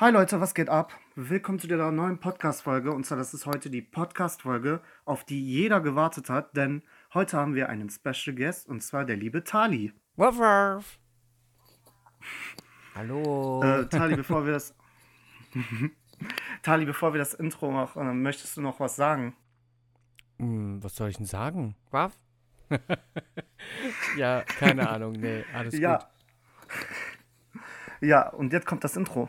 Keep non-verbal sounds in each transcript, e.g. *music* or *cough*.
Hi Leute, was geht ab? Willkommen zu der neuen Podcast-Folge. Und zwar, das ist heute die Podcast-Folge, auf die jeder gewartet hat, denn heute haben wir einen Special Guest und zwar der liebe Tali. Wuff, wuff. Hallo. Äh, Tali, bevor wir das. *laughs* Tali, bevor wir das Intro machen, äh, möchtest du noch was sagen? Hm, was soll ich denn sagen? Waff? *laughs* ja, keine Ahnung. Nee, alles ja. gut. Ja, und jetzt kommt das Intro.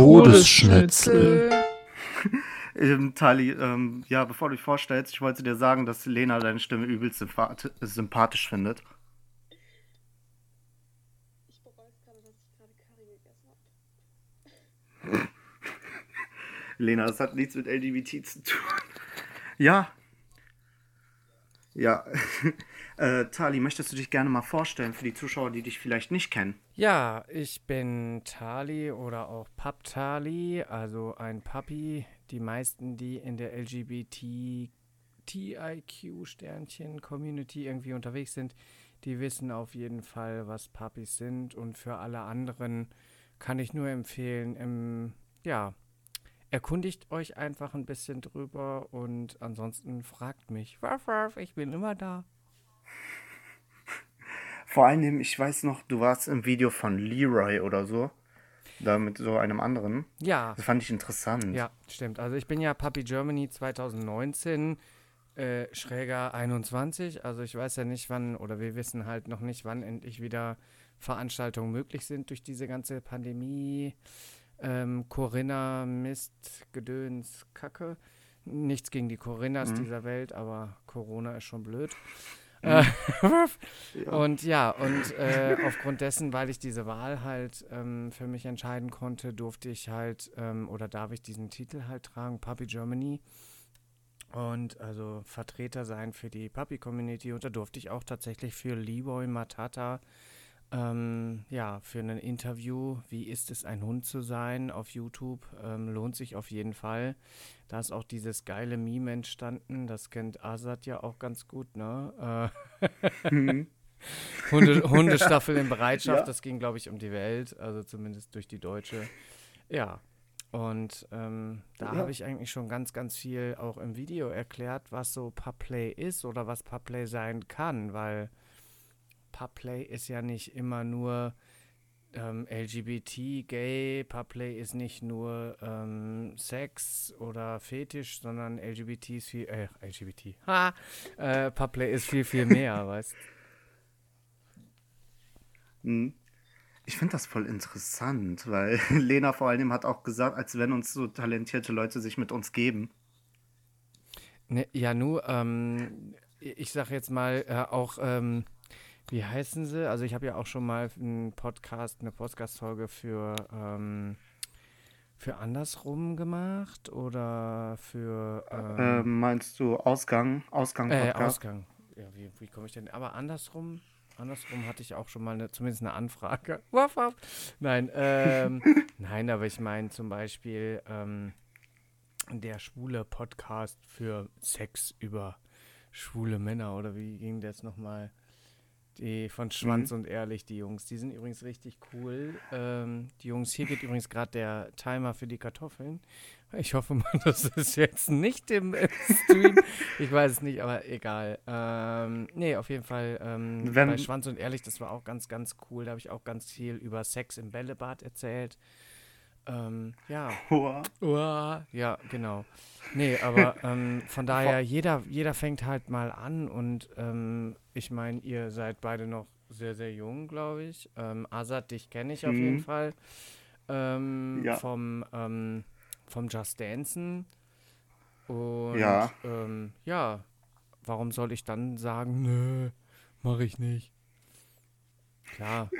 Todesschnitzel. Ähm, Tali, ähm, ja, bevor du dich vorstellst, ich wollte dir sagen, dass Lena deine Stimme übelst sympath sympathisch findet. Ich bereue gerade, dass ich gerade Curry gegessen habe. Lena, das hat nichts mit LGBT zu tun. Ja. Ja. Äh, Tali, möchtest du dich gerne mal vorstellen für die Zuschauer, die dich vielleicht nicht kennen? Ja, ich bin Tali oder auch Pap Tali, also ein Papi. Die meisten, die in der LGBTIQ-Sternchen-Community irgendwie unterwegs sind, die wissen auf jeden Fall, was Papis sind. Und für alle anderen kann ich nur empfehlen, im, ja, erkundigt euch einfach ein bisschen drüber und ansonsten fragt mich. Warf, warf, ich bin immer da. Vor allem, ich weiß noch, du warst im Video von Leroy oder so. Da mit so einem anderen. Ja. Das fand ich interessant. Ja, stimmt. Also ich bin ja Papi Germany 2019, äh, schräger 21. Also ich weiß ja nicht, wann, oder wir wissen halt noch nicht, wann endlich wieder Veranstaltungen möglich sind durch diese ganze Pandemie. Ähm, Corinna, Mist, Gedöns, Kacke. Nichts gegen die Corinnas Mhm. dieser Welt, aber Corona ist schon blöd. Mhm. Äh, *laughs* Ja. und ja, und äh, aufgrund dessen, weil ich diese Wahl halt ähm, für mich entscheiden konnte, durfte ich halt ähm, oder darf ich diesen Titel halt tragen, Puppy Germany. Und also Vertreter sein für die Puppy-Community. Und da durfte ich auch tatsächlich für Leroy Matata, ähm, ja, für ein Interview, wie ist es, ein Hund zu sein, auf YouTube, ähm, lohnt sich auf jeden Fall. Da ist auch dieses geile Meme entstanden, das kennt Azad ja auch ganz gut, ne? Äh, Mhm. *laughs* Hunde, Hundestaffel in Bereitschaft, Ja. das ging, glaube ich, um die Welt, also zumindest durch die deutsche. Ja, und ähm, da Ja. habe ich eigentlich schon ganz, ganz viel auch im Video erklärt, was so Pubplay ist oder was Pubplay sein kann, weil Pubplay ist ja nicht immer nur ähm, LGBT, Gay, Pubplay ist nicht nur ähm, Sex oder Fetisch, sondern LGBT ist viel, äh, LGBT, ha, äh, Pubplay ist viel, viel mehr, *laughs* weißt Mhm. Ich finde das voll interessant, weil *laughs* Lena vor allem hat auch gesagt, als wenn uns so talentierte Leute sich mit uns geben. Ne, ja, nur, ähm, ich sag jetzt mal äh, auch, ähm, wie heißen sie? Also ich habe ja auch schon mal einen Podcast, eine Podcast-Folge für, ähm, für andersrum gemacht oder für ähm, Ähm, meinst du Ausgang? Ausgang äh, Podcast? Ausgang. Ja, wie, wie komme ich denn? Aber andersrum, andersrum hatte ich auch schon mal eine, zumindest eine Anfrage. *laughs* Waff, waff. Nein, ähm, *laughs* nein, aber ich meine zum Beispiel ähm, der schwule Podcast für Sex über schwule Männer oder wie ging das nochmal? Die von Schwanz und Ehrlich, die Jungs, die sind übrigens richtig cool. Ähm, die Jungs, hier geht übrigens gerade der Timer für die Kartoffeln. Ich hoffe mal, *laughs* das ist jetzt nicht im, *laughs* Stream. Ich weiß es nicht, aber egal. Ähm, nee, auf jeden Fall ähm, Wenn- bei Schwanz und Ehrlich, das war auch ganz, ganz cool. Da habe ich auch ganz viel über Sex im Bällebad erzählt. Ähm, ja, Hoa. Uah, ja, genau. Nee, aber *laughs* ähm, von daher, jeder, jeder fängt halt mal an und ähm, ich meine, ihr seid beide noch sehr, sehr jung, glaube ich. Ähm, Azad, dich kenne ich auf jeden Mhm. Fall. Ähm, Ja. Vom, ähm, vom Just Dancen. Und Ja. Ähm, ja, warum soll ich dann sagen, nö, mache ich nicht? Klar.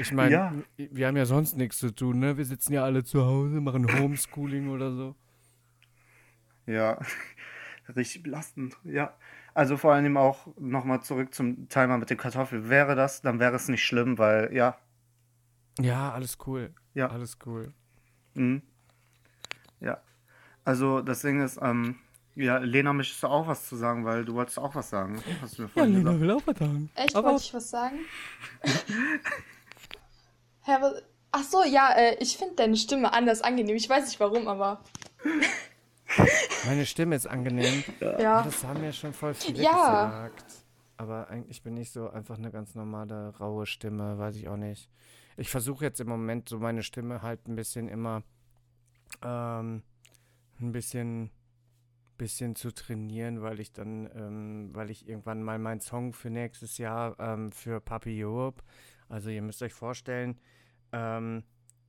Ich meine, Ja. wir haben ja sonst nichts zu tun, ne? Wir sitzen ja alle zu Hause, machen Homeschooling oder so. Ja, *laughs* richtig belastend. Ja, also vor allem auch nochmal zurück zum Timer mit den Kartoffeln. Wäre das, dann wäre es nicht schlimm, weil ja, Ja, alles cool. Ja. Alles cool. mhm. ja. Also das Ding ist, ähm, Ja, Lena, möchtest du auch was zu sagen, weil du wolltest auch was sagen. Hast du mir vorhin gesagt. will auch was sagen. Echt, Aber wollte ich was sagen? *laughs* Hä, was? Ach so, ja, äh, ich finde deine Stimme anders angenehm. Ich weiß nicht warum, aber *laughs* meine Stimme ist angenehm. *laughs* ja. Das haben ja schon voll viele Ja. gesagt. Aber eigentlich bin ich so einfach eine ganz normale, raue Stimme, weiß ich auch nicht. Ich versuche jetzt im Moment so meine Stimme halt ein bisschen immer ähm, ein bisschen, bisschen zu trainieren, weil ich dann, ähm, weil ich irgendwann mal meinen Song für nächstes Jahr ähm, für Papi Europe, also ihr müsst euch vorstellen, ähm,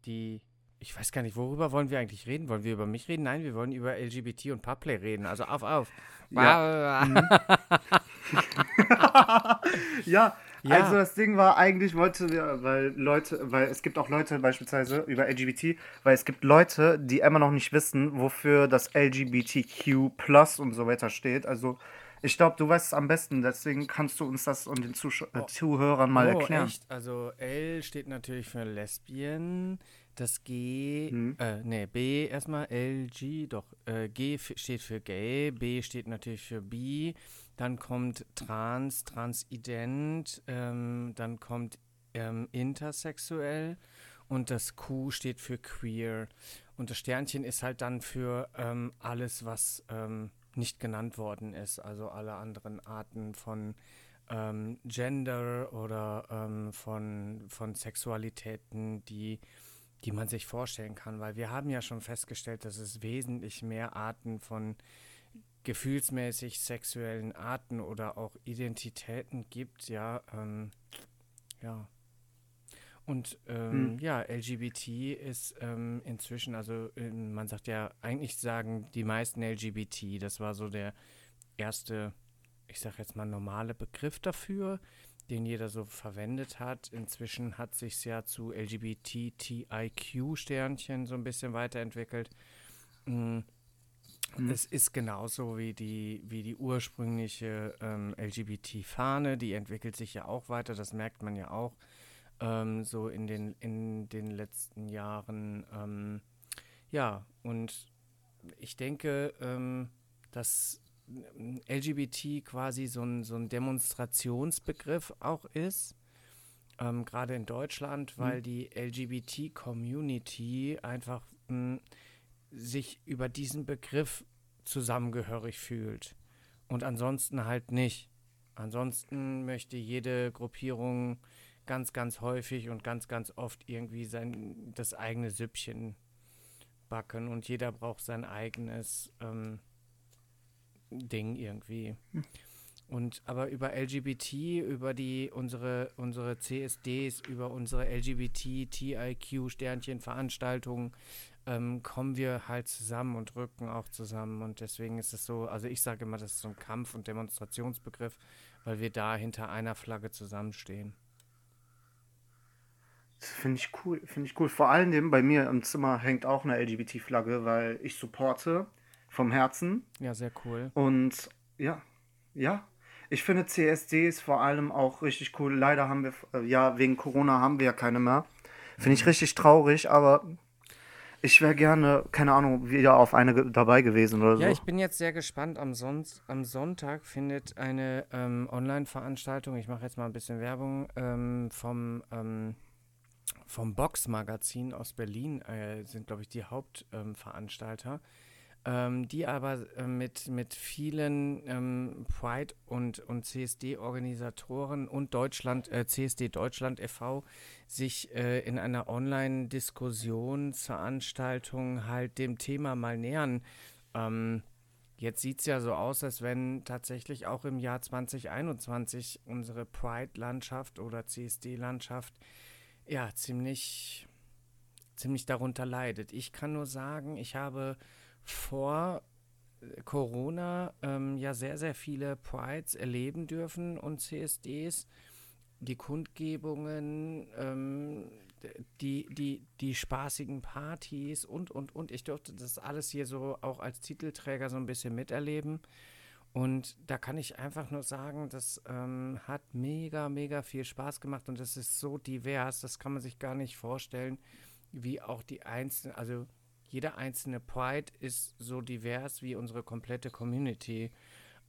die, ich weiß gar nicht, worüber wollen wir eigentlich reden? Wollen wir über mich reden? Nein, wir wollen über LGBT und Pubplay reden. Also auf, auf. Ja. *laughs* *laughs* ja, Ja. also das Ding war, eigentlich wollte wir, weil Leute, weil es gibt auch Leute beispielsweise über LGBT, weil es gibt Leute, die immer noch nicht wissen, wofür das LGBTQ Plus und so weiter steht. Also ich glaube, du weißt es am besten, deswegen kannst du uns das und den Zusch äh, Zuhörern mal oh, erklären. echt? Also L steht natürlich für Lesbien, das G, Mhm. äh, nee, B erstmal, L, G, doch, äh, G steht für gay, B steht natürlich für bi, dann kommt trans, transident, ähm, dann kommt ähm, intersexuell und das Q steht für queer. Und das Sternchen ist halt dann für ähm, alles, was ähm, nicht genannt worden ist, also alle anderen Arten von ähm, Gender oder ähm, von, von Sexualitäten, die, die man sich vorstellen kann. Weil wir haben ja schon festgestellt, dass es wesentlich mehr Arten von gefühlsmäßig sexuellen Arten oder auch Identitäten gibt, ja, ähm, ja. Und ähm, Hm. ja, LGBT ist ähm, inzwischen, also ähm, man sagt ja, eigentlich sagen die meisten LGBT, das war so der erste, ich sag jetzt mal normale Begriff dafür, den jeder so verwendet hat. Inzwischen hat sich ja zu LGBTTIQ-Sternchen so ein bisschen weiterentwickelt. Mm, Hm. Es ist genauso wie die, wie die ursprüngliche ähm, LGBT-Fahne, die entwickelt sich ja auch weiter, das merkt man ja auch ähm, so in den, in den letzten Jahren. Ähm, ja, und ich denke, ähm, dass ähm, LGBT quasi so ein, so ein Demonstrationsbegriff auch ist, ähm, gerade in Deutschland, weil die LGBT-Community einfach mh, sich über diesen Begriff zusammengehörig fühlt und ansonsten halt nicht. Ansonsten möchte jede Gruppierung ganz, ganz häufig und ganz, ganz oft irgendwie sein das eigene Süppchen backen und jeder braucht sein eigenes ähm, Ding irgendwie. Und aber über LGBT, über die unsere unsere CSDs, über unsere LGBT, TIQ Sternchen Veranstaltungen ähm, kommen wir halt zusammen und rücken auch zusammen und deswegen ist es so, also ich sage immer, das ist so ein Kampf- und Demonstrationsbegriff, weil wir da hinter einer Flagge zusammenstehen. Das finde ich cool, finde ich cool. Vor allem bei mir im Zimmer hängt auch eine LGBT-Flagge, weil ich supporte vom Herzen. Ja, sehr cool. Und ja, ja. Ich finde CSD ist vor allem auch richtig cool. Leider haben wir, äh, ja, wegen Corona haben wir ja keine mehr. Finde ich richtig traurig, aber ich wäre gerne, keine Ahnung, wieder auf eine dabei gewesen oder Ja, so. ich bin jetzt sehr gespannt. Am, Sonst, am Sonntag findet eine ähm, Online-Veranstaltung, ich mache jetzt mal ein bisschen Werbung, ähm, vom, ähm, vom Box-Magazin aus Berlin, äh, sind, glaube ich, die Hauptveranstalter, ähm, ähm, die aber äh, mit, mit vielen ähm, Pride- und, und CSD-Organisatoren und Deutschland, äh, CSD Deutschland e.V. sich äh, in einer Online-Diskussionsveranstaltung halt dem Thema mal nähern. Ähm, jetzt sieht es ja so aus, als wenn tatsächlich auch im Jahr 2021 unsere Pride-Landschaft oder CSD-Landschaft ja ziemlich, ziemlich darunter leidet. Ich kann nur sagen, ich habe vor äh, Corona ähm, ja sehr, sehr viele Prides erleben dürfen und CSDs. Die Kundgebungen, ähm, die, die, die spaßigen Partys und, und, und. Ich durfte das alles hier so auch als Titelträger so ein bisschen miterleben. Und da kann ich einfach nur sagen, das ähm, hat mega, mega viel Spaß gemacht und es ist so divers, das kann man sich gar nicht vorstellen, wie auch die einzelnen, also jeder einzelne Pride ist so divers wie unsere komplette Community.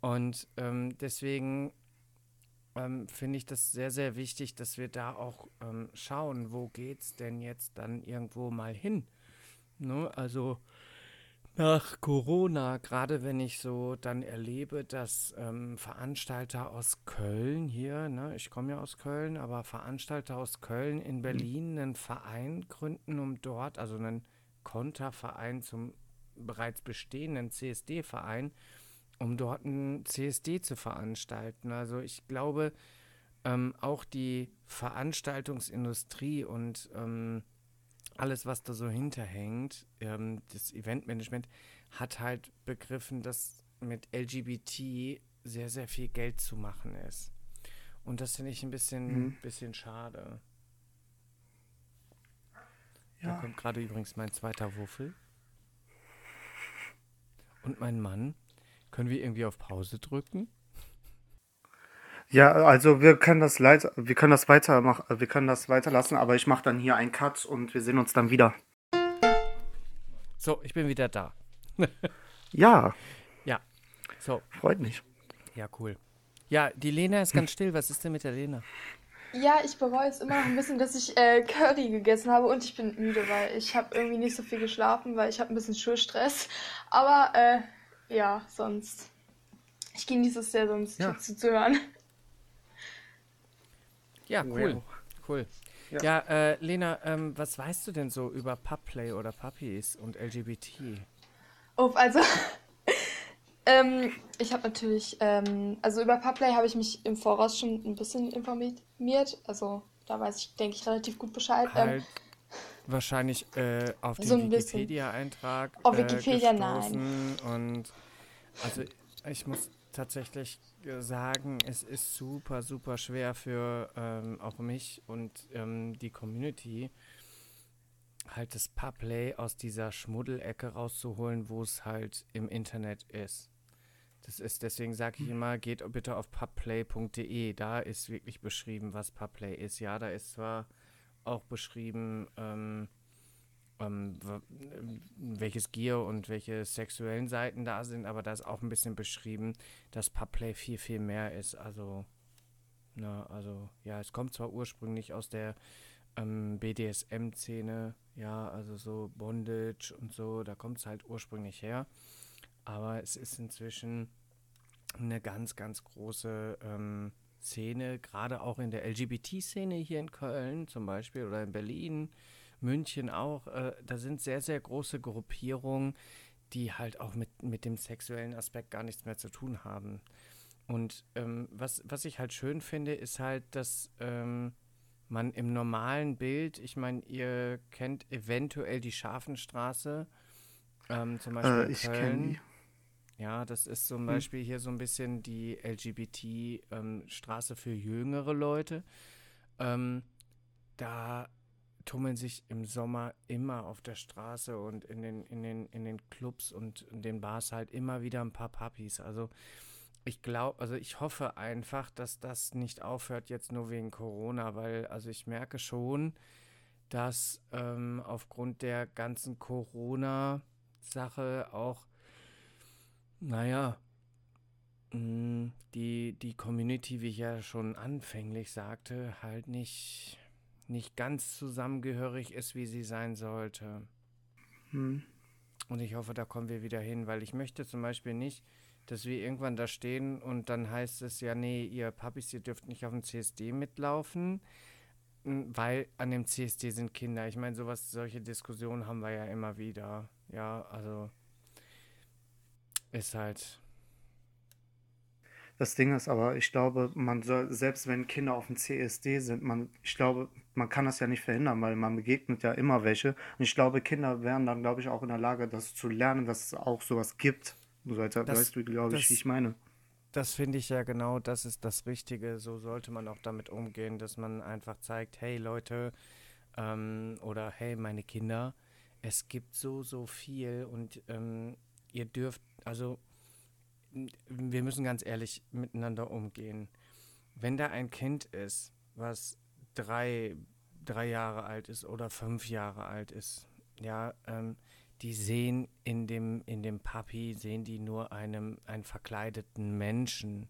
Und ähm, deswegen ähm, finde ich das sehr, sehr wichtig, dass wir da auch ähm, schauen, wo geht's denn jetzt dann irgendwo mal hin. Ne? Also nach Corona, gerade wenn ich so dann erlebe, dass ähm, Veranstalter aus Köln hier, ne, ich komme ja aus Köln, aber Veranstalter aus Köln in Berlin einen Verein gründen, um dort, also einen Konterverein zum bereits bestehenden CSD-Verein, um dort ein CSD zu veranstalten. Also ich glaube, ähm, auch die Veranstaltungsindustrie und ähm, alles, was da so hinterhängt, ähm, das Eventmanagement, hat halt begriffen, dass mit LGBT sehr, sehr viel Geld zu machen ist. Und das finde ich ein bisschen, mhm. bisschen schade. Ja. Da kommt gerade übrigens mein zweiter Wuffel. Und mein Mann. Können wir irgendwie auf Pause drücken? Ja, also wir können das wir können das weitermachen, wir können das weiterlassen, aber ich mache dann hier einen Cut und wir sehen uns dann wieder. So, ich bin wieder da. *laughs* ja. Ja. So. Freut mich. Ja, cool. Ja, die Lena ist ganz still. Was ist denn mit der Lena? Ja, ich bereue jetzt immer noch ein bisschen, dass ich äh, Curry gegessen habe und ich bin müde, weil ich habe irgendwie nicht so viel geschlafen, weil ich habe ein bisschen Schulstress. Aber äh, ja, sonst. Ich genieße es sehr, sonst ja. zuzuhören. Ja, cool. Wow. Cool. Ja, ja äh, Lena, ähm, was weißt du denn so über Pubplay oder Puppies und LGBT? Oh, also *laughs* ähm, ich habe natürlich, ähm, also über Pubplay habe ich mich im Voraus schon ein bisschen informiert. Also da weiß ich, denke ich, relativ gut Bescheid. Ähm, halt wahrscheinlich äh, auf so den Wikipedia-Eintrag. Auf äh, Wikipedia, nein. Und also ich muss tatsächlich sagen, es ist super, super schwer für ähm, auch mich und ähm, die Community, halt das Pubplay aus dieser Schmuddelecke rauszuholen, wo es halt im Internet ist. Das ist, deswegen sage ich immer, geht bitte auf pubplay.de. Da ist wirklich beschrieben, was Pubplay ist. Ja, da ist zwar auch beschrieben, ähm, ähm, welches Gear und welche sexuellen Seiten da sind, aber da ist auch ein bisschen beschrieben, dass Pubplay viel, viel mehr ist. Also, na, ne, also, ja, es kommt zwar ursprünglich aus der ähm, BDSM-Szene, ja, also so Bondage und so, da kommt es halt ursprünglich her. Aber es ist inzwischen eine ganz, ganz große ähm, Szene, gerade auch in der LGBT-Szene hier in Köln zum Beispiel oder in Berlin München auch, äh, da sind sehr, sehr große Gruppierungen, die halt auch mit, mit dem sexuellen Aspekt gar nichts mehr zu tun haben. Und ähm, was, was ich halt schön finde, ist halt, dass ähm, man im normalen Bild, ich meine, ihr kennt eventuell die Schafenstraße, ähm, zum Beispiel äh, ich Köln. Ja, das ist zum hm. Beispiel hier so ein bisschen die LGBT-Straße ähm, für jüngere Leute. Ähm, da tummeln sich im Sommer immer auf der Straße und in den, in den, in den Clubs und in den Bars halt immer wieder ein paar Puppies. Also ich glaube, also ich hoffe einfach, dass das nicht aufhört jetzt nur wegen Corona, weil also ich merke schon, dass ähm, aufgrund der ganzen Corona-Sache auch, naja, mh, die, die Community, wie ich ja schon anfänglich sagte, halt nicht nicht ganz zusammengehörig ist, wie sie sein sollte. Hm. Und ich hoffe, da kommen wir wieder hin, weil ich möchte zum Beispiel nicht, dass wir irgendwann da stehen und dann heißt es ja, nee, ihr Papis, ihr dürft nicht auf dem CSD mitlaufen, weil an dem CSD sind Kinder. Ich meine, sowas, solche Diskussionen haben wir ja immer wieder. Ja, also ist halt das Ding ist aber, ich glaube, man soll, selbst wenn Kinder auf dem CSD sind, man, ich glaube, man kann das ja nicht verhindern, weil man begegnet ja immer welche. Und ich glaube, Kinder wären dann, glaube ich, auch in der Lage, das zu lernen, dass es auch sowas gibt. So, das, weißt du, glaube ich, das, wie ich meine. Das finde ich ja genau, das ist das Richtige. So sollte man auch damit umgehen, dass man einfach zeigt, hey Leute, ähm, oder hey meine Kinder, es gibt so, so viel und ähm, ihr dürft, also wir müssen ganz ehrlich miteinander umgehen. Wenn da ein Kind ist, was drei, drei Jahre alt ist oder fünf Jahre alt ist, ja, ähm, die sehen in dem, in dem Papi, sehen die nur einem, einen verkleideten Menschen.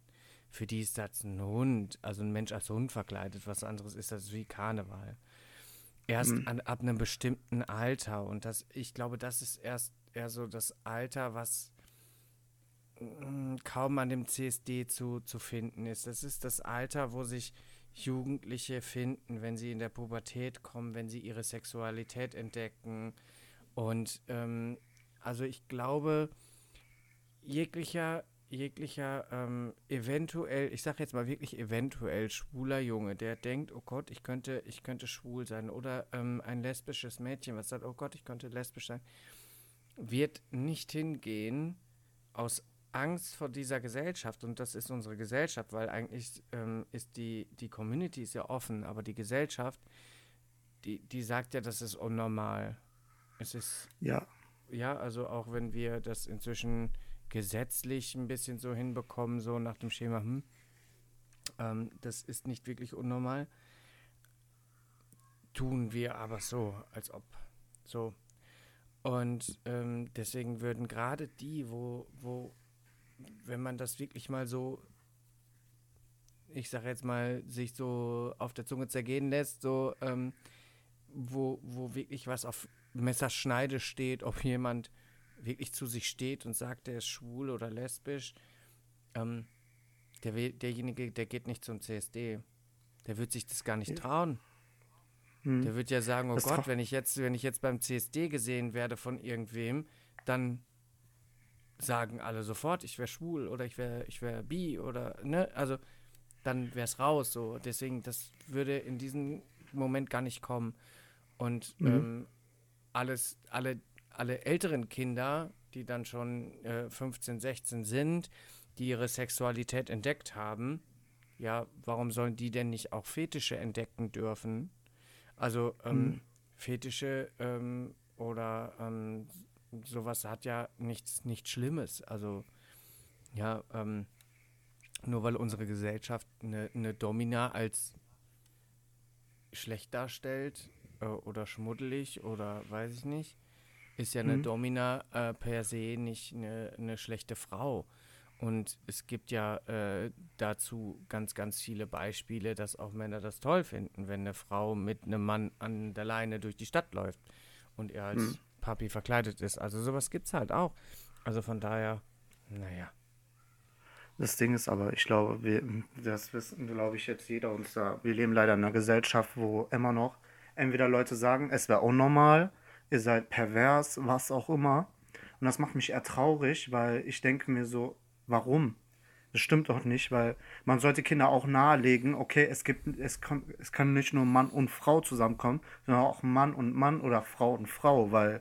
Für die ist das ein Hund, also ein Mensch als Hund verkleidet. Was anderes ist das wie Karneval. Erst Mhm. an, ab einem bestimmten Alter. Und das, ich glaube, das ist erst eher so das Alter, was mm, kaum an dem CSD zu, zu finden ist. Das ist das Alter, wo sich Jugendliche finden, wenn sie in der Pubertät kommen, wenn sie ihre Sexualität entdecken. Und ähm, also ich glaube, jeglicher, jeglicher ähm, eventuell, ich sage jetzt mal wirklich eventuell schwuler Junge, der denkt, oh Gott, ich könnte, ich könnte schwul sein. Oder ähm, ein lesbisches Mädchen, was sagt, oh Gott, ich könnte lesbisch sein, wird nicht hingehen aus Angst vor dieser Gesellschaft. Und das ist unsere Gesellschaft, weil eigentlich ähm, ist die, die Community ist ja offen, aber die Gesellschaft, die, die sagt ja, das ist unnormal. Es ist Ja, ja, also auch wenn wir das inzwischen gesetzlich ein bisschen so hinbekommen, so nach dem Schema, hm, ähm, das ist nicht wirklich unnormal, tun wir aber so, als ob. So. Und ähm, deswegen würden gerade die, wo, wo, wenn man das wirklich mal so, ich sag jetzt mal, sich so auf der Zunge zergehen lässt, so, ähm, wo, wo wirklich was auf Messerschneide steht, ob jemand wirklich zu sich steht und sagt, er ist schwul oder lesbisch, ähm, der, derjenige, der geht nicht zum CSD. Der wird sich das gar nicht trauen. Hm. Der wird ja sagen, oh Das Gott, wenn ich jetzt, wenn ich jetzt beim CSD gesehen werde von irgendwem, dann sagen alle sofort, ich wäre schwul oder ich wäre ich wär bi oder ne, also dann wäre es raus so. Deswegen, das würde in diesem Moment gar nicht kommen. Und Mhm. ähm, alles, alle, alle älteren Kinder, die dann schon äh, 15, 16 sind, die ihre Sexualität entdeckt haben, ja, warum sollen die denn nicht auch Fetische entdecken dürfen? Also ähm, Mhm. Fetische ähm, oder ähm, sowas hat ja nichts, nichts Schlimmes. Also ja, ähm, nur weil unsere Gesellschaft eine, eine Domina als schlecht darstellt äh, oder schmuddelig oder weiß ich nicht, ist ja eine Mhm. Domina äh, per se nicht eine, eine schlechte Frau. Und es gibt ja äh, dazu ganz, ganz viele Beispiele, dass auch Männer das toll finden, wenn eine Frau mit einem Mann an der Leine durch die Stadt läuft und er als Mhm. Papi verkleidet ist. Also sowas gibt es halt auch. Also von daher, naja. Das Ding ist aber, ich glaube, wir, das wissen, glaube ich, jetzt jeder uns da. Wir leben leider in einer Gesellschaft, wo immer noch entweder Leute sagen, es wäre unnormal, ihr seid pervers, was auch immer. Und das macht mich eher traurig, weil ich denke mir so, warum? Das stimmt doch nicht, weil man sollte Kinder auch nahelegen, okay, es gibt, es kann, es kann nicht nur Mann und Frau zusammenkommen, sondern auch Mann und Mann oder Frau und Frau, weil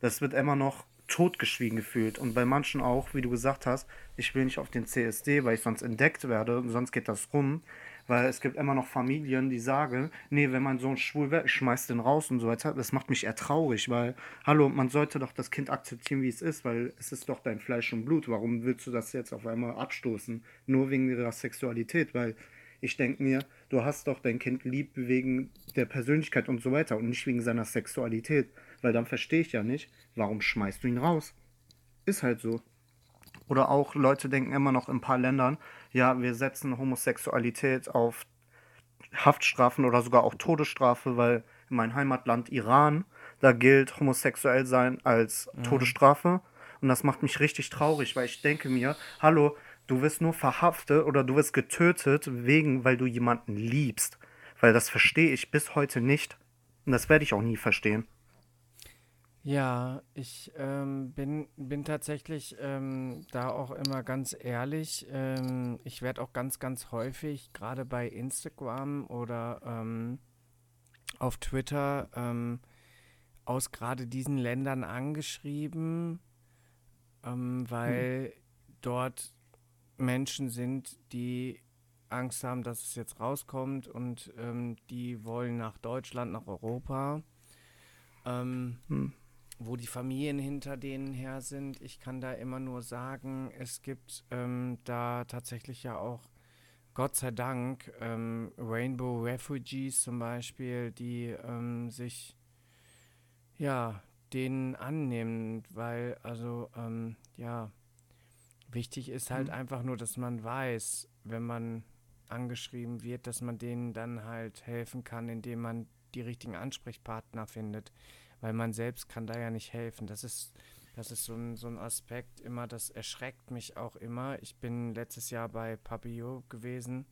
das wird immer noch totgeschwiegen gefühlt. Und bei manchen auch, wie du gesagt hast, ich will nicht auf den CSD, weil ich sonst entdeckt werde und sonst geht das rum. Weil es gibt immer noch Familien, die sagen, nee, wenn mein Sohn schwul wäre, ich schmeiß den raus und so weiter. Das macht mich eher traurig, weil, hallo, man sollte doch das Kind akzeptieren, wie es ist, weil es ist doch dein Fleisch und Blut. Warum willst du das jetzt auf einmal abstoßen? Nur wegen ihrer Sexualität, weil ich denke mir, du hast doch dein Kind lieb wegen der Persönlichkeit und so weiter und nicht wegen seiner Sexualität. Weil dann verstehe ich ja nicht, warum schmeißt du ihn raus? Ist halt so. Oder auch Leute denken immer noch in ein paar Ländern, ja, wir setzen Homosexualität auf Haftstrafen oder sogar auch Todesstrafe, weil in meinem Heimatland Iran, da gilt homosexuell sein als Todesstrafe. Und das macht mich richtig traurig, weil ich denke mir, hallo, du wirst nur verhaftet oder du wirst getötet wegen, weil du jemanden liebst. Weil das verstehe ich bis heute nicht. Und das werde ich auch nie verstehen. Ja, ich ähm, bin, bin tatsächlich ähm, da auch immer ganz ehrlich. Ähm, ich werde auch ganz, ganz häufig, gerade bei Instagram oder ähm, auf Twitter, ähm, aus gerade diesen Ländern angeschrieben, ähm, weil dort Menschen sind, die Angst haben, dass es jetzt rauskommt und die wollen nach Deutschland, nach Europa. Ähm, Hm. Wo die Familien hinter denen her sind. Ich kann da immer nur sagen, es gibt ähm, da tatsächlich ja auch, Gott sei Dank, ähm, Rainbow Refugees zum Beispiel, die ähm, sich, ja, denen annimmt, weil, also, ähm, ja, wichtig ist halt Mhm. einfach nur, dass man weiß, wenn man angeschrieben wird, dass man denen dann halt helfen kann, indem man die richtigen Ansprechpartner findet, weil man selbst kann da ja nicht helfen. Das ist, das ist so ein, so ein Aspekt immer, das erschreckt mich auch immer. Ich bin letztes Jahr bei Papillot gewesen.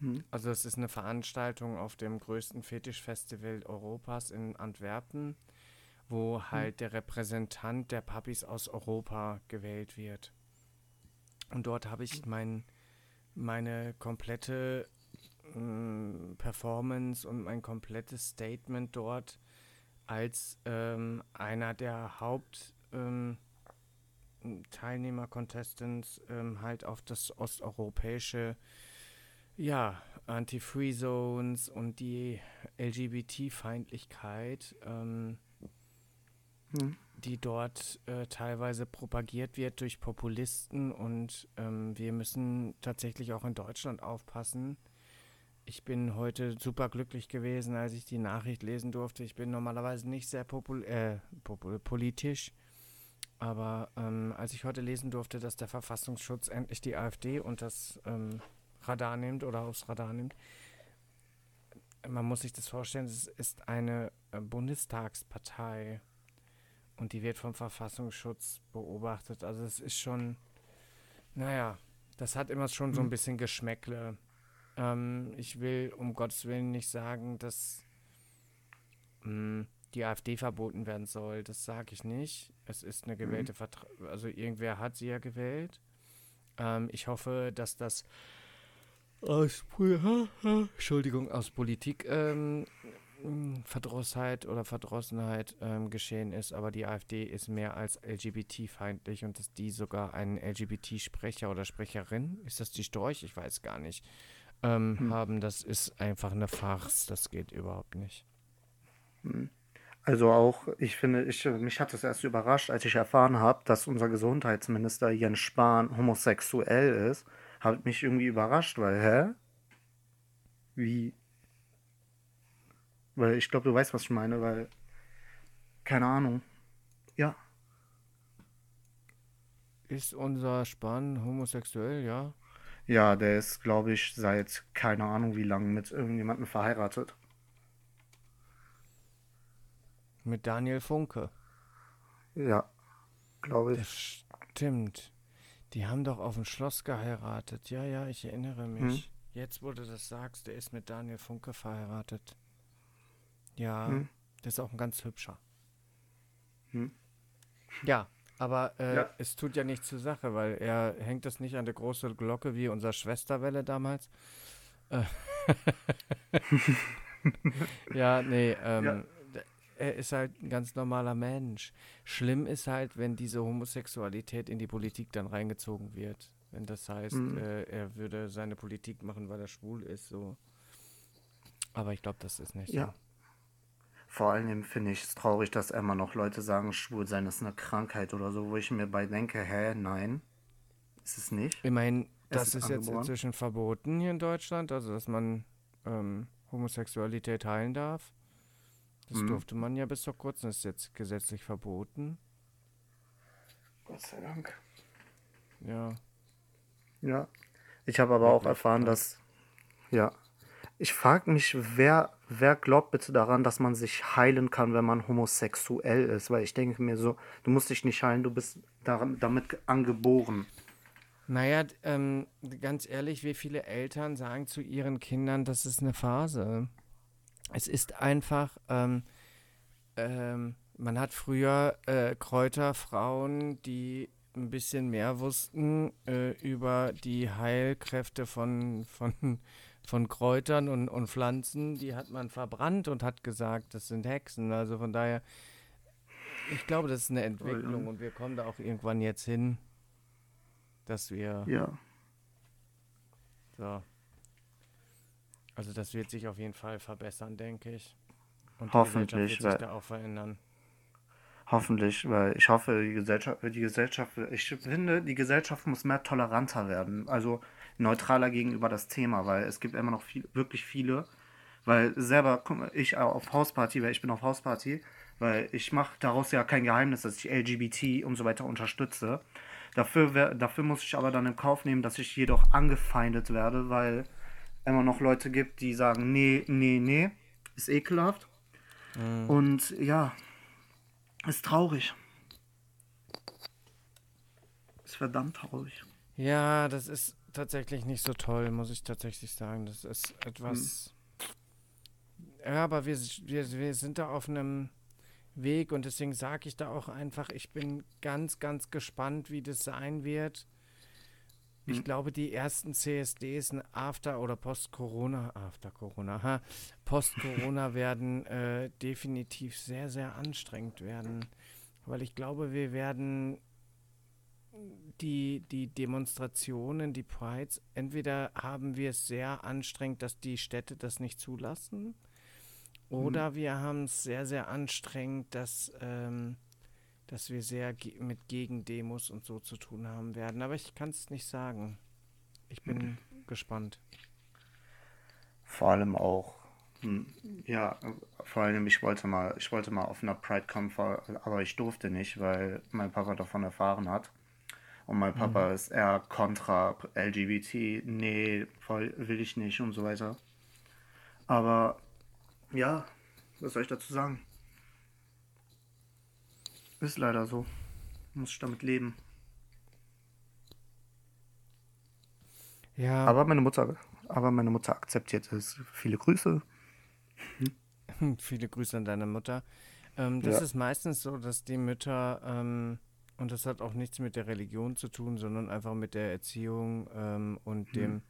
Mhm. Also es ist eine Veranstaltung auf dem größten Fetischfestival Europas in Antwerpen, wo halt der Repräsentant der Puppies aus Europa gewählt wird. Und dort habe ich mein, meine komplette mm, Performance und mein komplettes Statement dort als ähm, einer der Haupt ähm, ähm, halt auf das osteuropäische ja, Anti-Free Zones und die LGBT-Feindlichkeit, ähm, Mhm. die dort äh, teilweise propagiert wird durch Populisten und ähm, wir müssen tatsächlich auch in Deutschland aufpassen. Ich bin heute super glücklich gewesen, als ich die Nachricht lesen durfte. Ich bin normalerweise nicht sehr popul äh, popul politisch, aber ähm, als ich heute lesen durfte, dass der Verfassungsschutz endlich die AfD und das ähm, Radar nimmt oder aufs Radar nimmt, man muss sich das vorstellen, es ist eine äh, Bundestagspartei und die wird vom Verfassungsschutz beobachtet. Also es ist schon, naja, das hat immer schon so ein Mhm. bisschen Geschmäckle. Ähm, ich will um Gottes Willen nicht sagen, dass mh, die AfD verboten werden soll. Das sage ich nicht. Es ist eine gewählte Vertra also irgendwer hat sie ja gewählt. Ähm, ich hoffe, dass das aus, Entschuldigung, aus Politik ähm, mh, Verdrossheit oder Verdrossenheit ähm, geschehen ist, aber die AfD ist mehr als LGBT-feindlich und dass die sogar einen LGBT-Sprecher oder Sprecherin, ist das die Storch? Ich weiß gar nicht, ähm, Hm. haben, das ist einfach eine Farce, das geht überhaupt nicht. Also auch, ich finde, ich, mich hat es erst überrascht, als ich erfahren habe, dass unser Gesundheitsminister Jens Spahn homosexuell ist. Hat mich irgendwie überrascht, weil, hä? Wie? Weil ich glaube, du weißt, was ich meine, weil, keine Ahnung. Ja, Ist unser Spahn homosexuell, ja? Ja, der ist, glaube ich, seit keine Ahnung wie lange mit irgendjemandem verheiratet. Mit Daniel Funke. Ja, glaube Das ich. stimmt. Die haben doch auf dem Schloss geheiratet. Ja, ja, ich erinnere mich. Jetzt, wo du das sagst, der ist mit Daniel Funke verheiratet. Ja, Hm. der ist auch ein ganz hübscher. Hm. Ja, aber äh, Ja. es tut ja nichts zur Sache, weil er hängt das nicht an der großen Glocke wie unser Schwesterwelle damals. Äh, *laughs* ja, nee, ähm, Ja. er ist halt ein ganz normaler Mensch. Schlimm ist halt, wenn diese Homosexualität in die Politik dann reingezogen wird. Wenn das heißt, Mhm. äh, er würde seine Politik machen, weil er schwul ist, so. Aber ich glaube, das ist nicht Ja. Vor allem finde ich es traurig, dass immer noch Leute sagen, schwul sein ist eine Krankheit oder so, wo ich mir bei denke, hä, nein, ist es nicht. Ich meine, das ist ist jetzt inzwischen verboten hier in Deutschland, also dass man ähm, Homosexualität heilen darf. Das Mhm. durfte man ja bis vor kurzem, das ist jetzt gesetzlich verboten. Gott sei Dank. Ja. Ja. Ich habe aber auch erfahren, dass, ja, ich frage mich, wer, wer glaubt bitte daran, dass man sich heilen kann, wenn man homosexuell ist? Weil ich denke mir so, du musst dich nicht heilen, du bist daran, damit angeboren. Naja, ähm, ganz ehrlich, wie viele Eltern sagen zu ihren Kindern, das ist eine Phase. Es ist einfach, ähm, ähm, man hat früher äh, Kräuterfrauen, die ein bisschen mehr wussten äh, über die Heilkräfte von, von, von Kräutern und, und Pflanzen, die hat man verbrannt und hat gesagt, das sind Hexen. Also von daher, ich glaube, das ist eine Entwicklung und wir kommen da auch irgendwann jetzt hin, dass wir Ja. so. Also das wird sich auf jeden Fall verbessern, denke ich. Und Hoffentlich, wird sich da auch verändern. Hoffentlich, weil ich hoffe, die Gesellschaft, die Gesellschaft, ich finde, die Gesellschaft muss mehr toleranter werden, also neutraler gegenüber das Thema, weil es gibt immer noch viel, wirklich viele, weil selber, guck mal, ich auf Hausparty, weil ich bin auf Hausparty, Weil ich mache daraus ja kein Geheimnis, dass ich LGBT und so weiter unterstütze. Dafür, wär, dafür muss ich aber dann in Kauf nehmen, dass ich jedoch angefeindet werde, weil immer noch Leute gibt, die sagen, nee, nee, nee, ist ekelhaft. Mhm. Und ja, ist traurig. Ist verdammt traurig. Ja, das ist tatsächlich nicht so toll, muss ich tatsächlich sagen. Das ist etwas. Mhm. Ja, aber wir, wir, wir sind da auf einem Weg und deswegen sage ich da auch einfach, ich bin ganz, ganz gespannt, wie das sein wird. Ich mhm. glaube, die ersten CSDs after oder post-Corona, after Corona, post-Corona *laughs* werden äh, definitiv sehr, sehr anstrengend werden. Weil ich glaube, wir werden die, die Demonstrationen, die Prides, entweder haben wir es sehr anstrengend, dass die Städte das nicht zulassen, oder mhm. wir haben es sehr, sehr anstrengend, dass, ähm, dass wir sehr ge mit Gegendemos und so zu tun haben werden. Aber ich kann es nicht sagen. Ich bin mhm. gespannt. Vor allem auch, hm, ja, vor allem ich wollte mal, ich wollte mal auf einer Pride kommen, aber ich durfte nicht, weil mein Papa davon erfahren hat. Und mein Papa mhm. ist eher kontra LGBT, nee, voll will ich nicht und so weiter. Aber ja, was soll ich dazu sagen? Ist leider so. Muss ich damit leben. Ja. Aber meine Mutter, aber meine Mutter akzeptiert es. Viele Grüße. Hm? *laughs* Viele Grüße an deine Mutter. Ähm, das ja. ist meistens so, dass die Mütter, ähm, und das hat auch nichts mit der Religion zu tun, sondern einfach mit der Erziehung ähm, und hm. dem,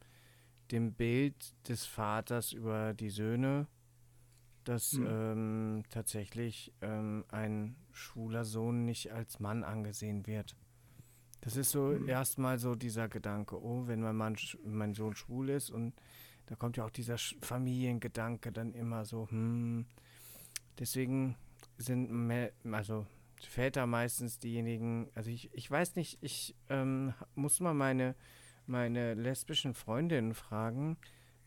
dem Bild des Vaters über die Söhne dass mhm. ähm, tatsächlich ähm, ein schwuler Sohn nicht als Mann angesehen wird. Das ist so mhm. erstmal so dieser Gedanke, oh, wenn mein Mann, mein Sohn schwul ist und da kommt ja auch dieser Familiengedanke dann immer so, hm. Deswegen sind mehr, also Väter meistens diejenigen, also ich, ich weiß nicht, ich ähm, muss mal meine, meine lesbischen Freundinnen fragen,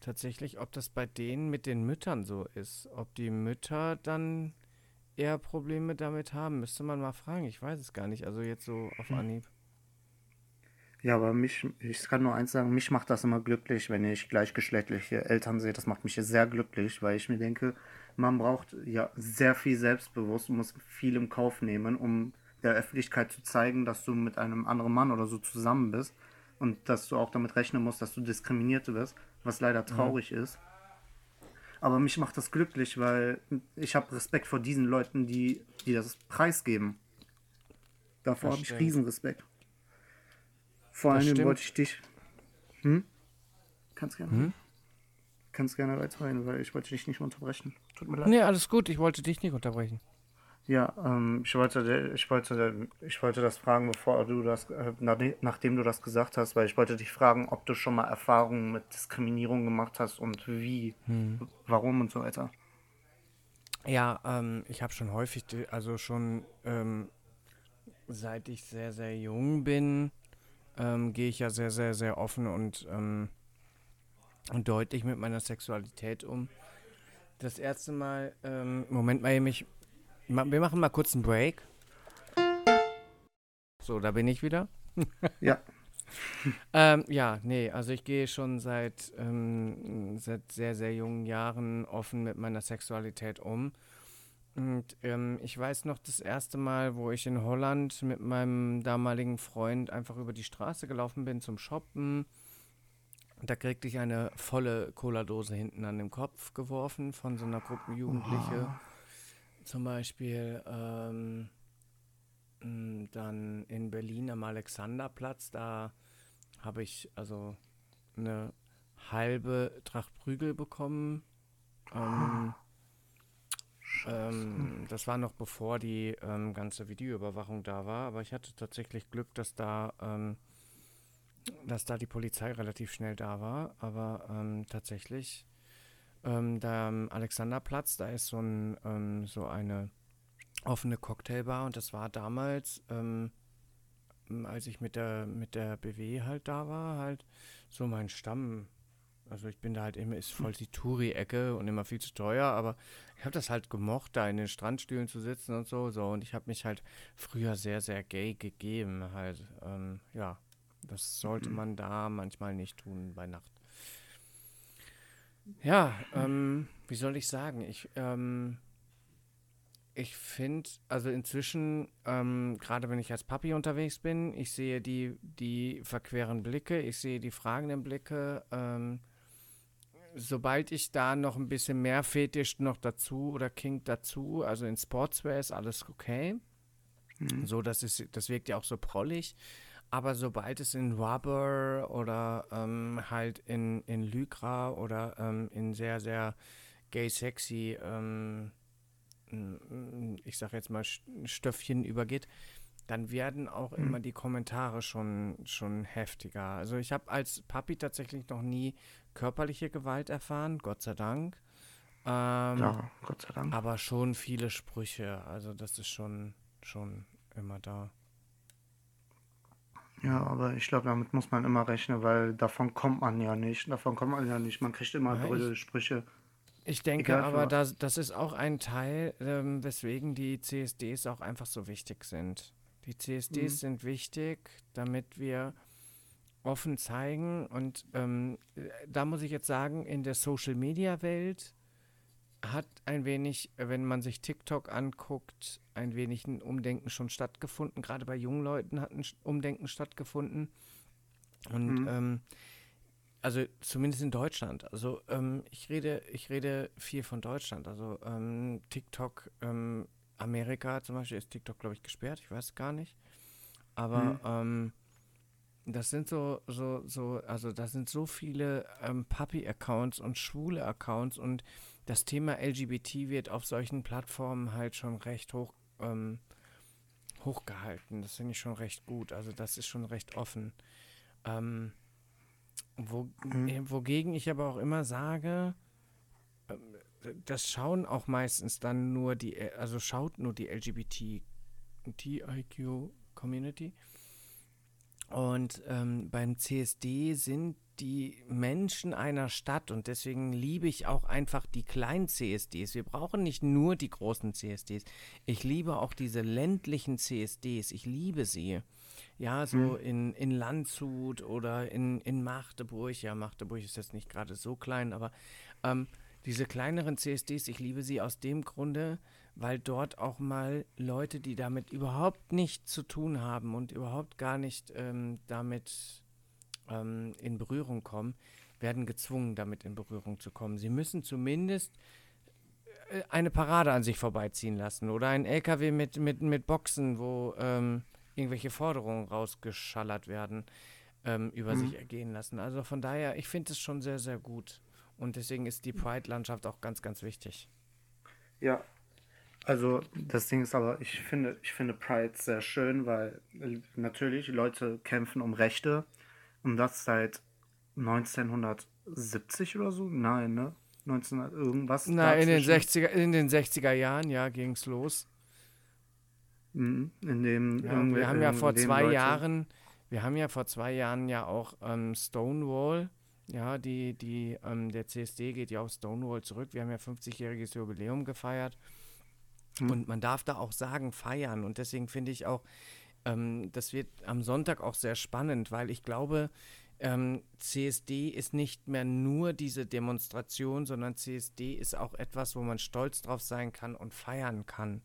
tatsächlich, ob das bei denen mit den Müttern so ist. Ob die Mütter dann eher Probleme damit haben, müsste man mal fragen. Ich weiß es gar nicht. Also jetzt so auf hm. Anhieb. Ja, aber mich, ich kann nur eins sagen, mich macht das immer glücklich, wenn ich gleichgeschlechtliche Eltern sehe. Das macht mich sehr glücklich, weil ich mir denke, man braucht ja sehr viel Selbstbewusst und muss viel im Kauf nehmen, um der Öffentlichkeit zu zeigen, dass du mit einem anderen Mann oder so zusammen bist und dass du auch damit rechnen musst, dass du diskriminiert wirst was leider mhm. traurig mhm. ist. Aber mich macht das glücklich, weil ich habe Respekt vor diesen Leuten, die, die das preisgeben. Davor habe ich Riesenrespekt. Vor allem wollte ich dich. Hm? Kannst gerne. Hm? Kannst gerne weiterhin, weil ich wollte dich nicht unterbrechen. Tut mir leid. Nee, alles gut, ich wollte dich nicht unterbrechen. Ja, ähm, ich, wollte, ich, wollte, ich wollte das fragen, bevor du das, äh, nachdem du das gesagt hast, weil ich wollte dich fragen, ob du schon mal Erfahrungen mit Diskriminierung gemacht hast und wie, hm. warum und so weiter. Ja, ähm, ich habe schon häufig, also schon ähm, seit ich sehr, sehr jung bin, ähm, gehe ich ja sehr, sehr, sehr offen und, ähm, und deutlich mit meiner Sexualität um. Das erste Mal, ähm, Moment mal, mich wir machen mal kurz einen Break. So, da bin ich wieder. *laughs* ja. ähm, ja, nee, also ich gehe schon seit, ähm, seit sehr, sehr jungen Jahren offen mit meiner Sexualität um. Und ähm, ich weiß noch das erste Mal, wo ich in Holland mit meinem damaligen Freund einfach über die Straße gelaufen bin zum Shoppen. Da kriegte ich eine volle Cola-Dose hinten an den Kopf geworfen von so einer Gruppe Jugendliche. Oh zum Beispiel ähm, dann in Berlin am Alexanderplatz, da habe ich also eine halbe Tracht Prügel bekommen. Ähm, ähm, das war noch bevor die ähm, ganze Videoüberwachung da war, aber ich hatte tatsächlich Glück, dass da, ähm, dass da die Polizei relativ schnell da war. Aber ähm, tatsächlich ähm, da am Alexanderplatz, da ist so, ein, ähm, so eine offene Cocktailbar und das war damals, ähm, als ich mit der, mit der BW halt da war, halt so mein Stamm, Also ich bin da halt immer, ist voll die Touri-Ecke und immer viel zu teuer, aber ich habe das halt gemocht, da in den Strandstühlen zu sitzen und so, so. Und ich habe mich halt früher sehr, sehr gay gegeben, halt. Ähm, ja, das sollte man da manchmal nicht tun bei Nacht. Ja, ähm, wie soll ich sagen? Ich, ähm, ich finde, also inzwischen, ähm, gerade wenn ich als Papi unterwegs bin, ich sehe die, die verqueren Blicke, ich sehe die fragenden Blicke. Ähm, sobald ich da noch ein bisschen mehr Fetisch noch dazu oder King dazu, also in Sportswear ist alles okay. Mhm. So, das ist, das wirkt ja auch so prollig. Aber sobald es in Rubber oder ähm, halt in, in Lycra oder ähm, in sehr, sehr gay sexy, ähm, ich sag jetzt mal Stöffchen übergeht, dann werden auch mhm. immer die Kommentare schon, schon heftiger. Also ich habe als Papi tatsächlich noch nie körperliche Gewalt erfahren, Gott sei Dank. Ähm, ja, Gott sei Dank. Aber schon viele Sprüche. Also das ist schon, schon immer da. Ja, aber ich glaube, damit muss man immer rechnen, weil davon kommt man ja nicht. Davon kommt man ja nicht. Man kriegt immer ja, blöde Sprüche. Ich denke Egal aber, das, das ist auch ein Teil, ähm, weswegen die CSDs auch einfach so wichtig sind. Die CSDs mhm. sind wichtig, damit wir offen zeigen. Und ähm, da muss ich jetzt sagen, in der Social-Media-Welt hat ein wenig, wenn man sich TikTok anguckt, ein wenig ein Umdenken schon stattgefunden. Gerade bei jungen Leuten hat ein Umdenken stattgefunden. Und mhm. ähm, also zumindest in Deutschland. Also ähm, ich rede, ich rede viel von Deutschland. Also ähm, TikTok, ähm, Amerika zum Beispiel ist TikTok, glaube ich, gesperrt. Ich weiß gar nicht. Aber mhm. Ähm, das sind so, so, so, also da sind so viele ähm, Puppy-Accounts und schwule Accounts und das Thema LGBT wird auf solchen Plattformen halt schon recht hoch ähm, hochgehalten. Das finde ich schon recht gut. Also das ist schon recht offen. Ähm, wo, mhm. Äh, wogegen ich aber auch immer sage, ähm, das schauen auch meistens dann nur die, äh, also schaut nur die LGBTIQ-Community. Und ähm, beim CSD sind die Menschen einer Stadt und deswegen liebe ich auch einfach die kleinen CSDs. Wir brauchen nicht nur die großen CSDs. Ich liebe auch diese ländlichen CSDs. Ich liebe sie. Ja, so mhm. in, in Landshut oder in, in Magdeburg. Ja, Magdeburg ist jetzt nicht gerade so klein, aber ähm, diese kleineren CSDs, ich liebe sie aus dem Grunde, weil dort auch mal Leute, die damit überhaupt nichts zu tun haben und überhaupt gar nicht ähm, damit ähm, in Berührung kommen, werden gezwungen, damit in Berührung zu kommen. Sie müssen zumindest äh, eine Parade an sich vorbeiziehen lassen oder ein LKW mit, mit, mit Boxen, wo ähm, irgendwelche Forderungen rausgeschallert werden, ähm, über mhm. sich ergehen lassen. Also von daher, ich finde es schon sehr, sehr gut. Und deswegen ist die Pride-Landschaft auch ganz, ganz wichtig. Ja, also das Ding ist aber, ich finde, ich finde Pride sehr schön, weil äh, natürlich Leute kämpfen um Rechte und das seit 1970 oder so? Nein, ne? 1900 irgendwas. Na, in den 60er, in den 60er Jahren, ja, ging es los. Mhm, in dem ja, wir haben ja vor zwei Leute Jahren, wir haben ja vor zwei Jahren ja auch ähm, Stonewall, ja, die, die, ähm, der CSD geht ja auf Stonewall zurück. Wir haben ja 50-jähriges Jubiläum gefeiert. Mhm. Und man darf da auch sagen, feiern. Und deswegen finde ich auch, ähm, das wird am Sonntag auch sehr spannend, weil ich glaube, ähm, CSD ist nicht mehr nur diese Demonstration, sondern CSD ist auch etwas, wo man stolz drauf sein kann und feiern kann.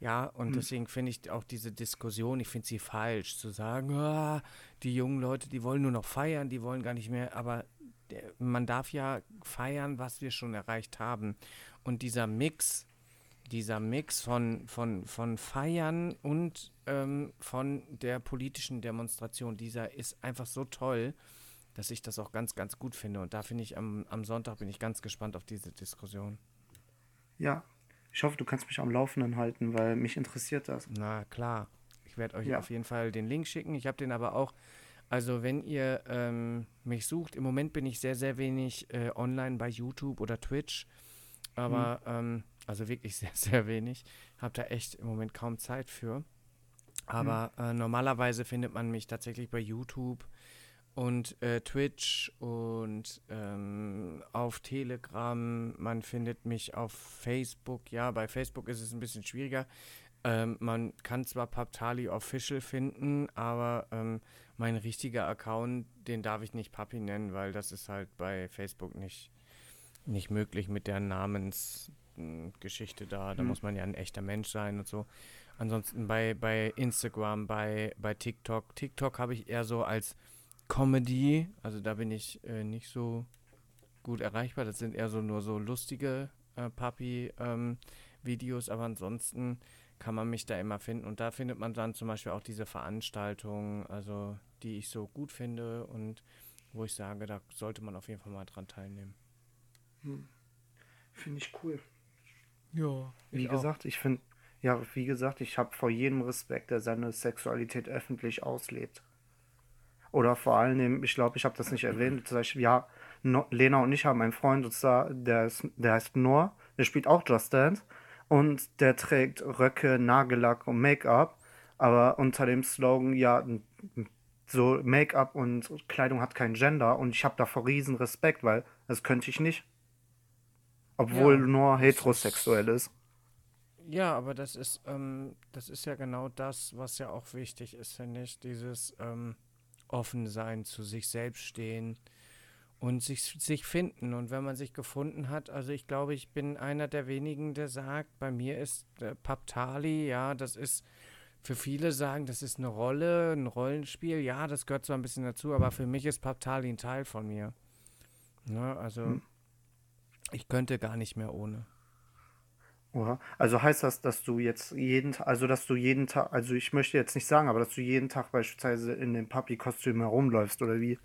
Ja, und mhm. deswegen finde ich auch diese Diskussion, ich finde sie falsch, zu sagen, ah, die jungen Leute, die wollen nur noch feiern, die wollen gar nicht mehr, aber man darf ja feiern, was wir schon erreicht haben. Und dieser Mix dieser Mix von, von, von Feiern und ähm, von der politischen Demonstration, dieser ist einfach so toll, dass ich das auch ganz, ganz gut finde. Und da finde ich am, am Sonntag bin ich ganz gespannt auf diese Diskussion. Ja, ich hoffe, du kannst mich am Laufenden halten, weil mich interessiert das. Na klar. Ich werde euch ja. auf jeden Fall den Link schicken. Ich habe den aber auch, also wenn ihr ähm, mich sucht, im Moment bin ich sehr, sehr wenig äh, online bei YouTube oder Twitch. Aber mhm. ähm, also wirklich sehr, *laughs* sehr wenig. Habe da echt im Moment kaum Zeit für. Aber mhm. äh, normalerweise findet man mich tatsächlich bei YouTube und äh, Twitch und ähm, auf Telegram, man findet mich auf Facebook. Ja, bei Facebook ist es ein bisschen schwieriger. Ähm, man kann zwar Paptali Official finden, aber ähm, mein richtiger Account, den darf ich nicht Papi nennen, weil das ist halt bei Facebook nicht, nicht möglich mit der Namensgeschichte da. Da Hm. muss man ja ein echter Mensch sein und so. Ansonsten bei, bei Instagram, bei, bei TikTok. TikTok habe ich eher so als Comedy, also da bin ich äh, nicht so gut erreichbar. Das sind eher so nur so lustige äh, Papi-Videos, aber ansonsten kann man mich da immer finden. Und da findet man dann zum Beispiel auch diese Veranstaltungen, also die ich so gut finde und wo ich sage, da sollte man auf jeden Fall mal dran teilnehmen. Finde ich cool. Ja. Wie gesagt, ich finde, ja, wie gesagt, ich habe vor jedem Respekt, der seine Sexualität öffentlich auslebt. Oder vor allem, ich glaube, ich habe das nicht erwähnt, zum Beispiel, ja, no, Lena und ich haben einen Freund, und zwar, der, ist, der heißt Noah, der spielt auch Just Dance und der trägt Röcke, Nagellack und Make-up, aber unter dem Slogan, ja, so Make-up und Kleidung hat kein Gender und ich habe davor riesen Respekt, weil das könnte ich nicht. Obwohl Ja, ist- heterosexuell ist. Ja, aber das ist, ähm, das ist ja genau das, was ja auch wichtig ist, finde ich. Dieses ähm, offen sein, zu sich selbst stehen und sich, sich finden. Und wenn man sich gefunden hat, also ich glaube, ich bin einer der wenigen, der sagt, bei mir ist äh, Paptali, ja, das ist für viele sagen, das ist eine Rolle, ein Rollenspiel. Ja, das gehört zwar ein bisschen dazu, aber für mich ist Paptali ein Teil von mir. Ne, also Hm. Ich könnte gar nicht mehr ohne. Oder? Also heißt das, dass du jetzt jeden Tag, also dass du jeden Tag, also ich möchte jetzt nicht sagen, aber dass du jeden Tag beispielsweise in dem Papi-Kostüm herumläufst oder wie?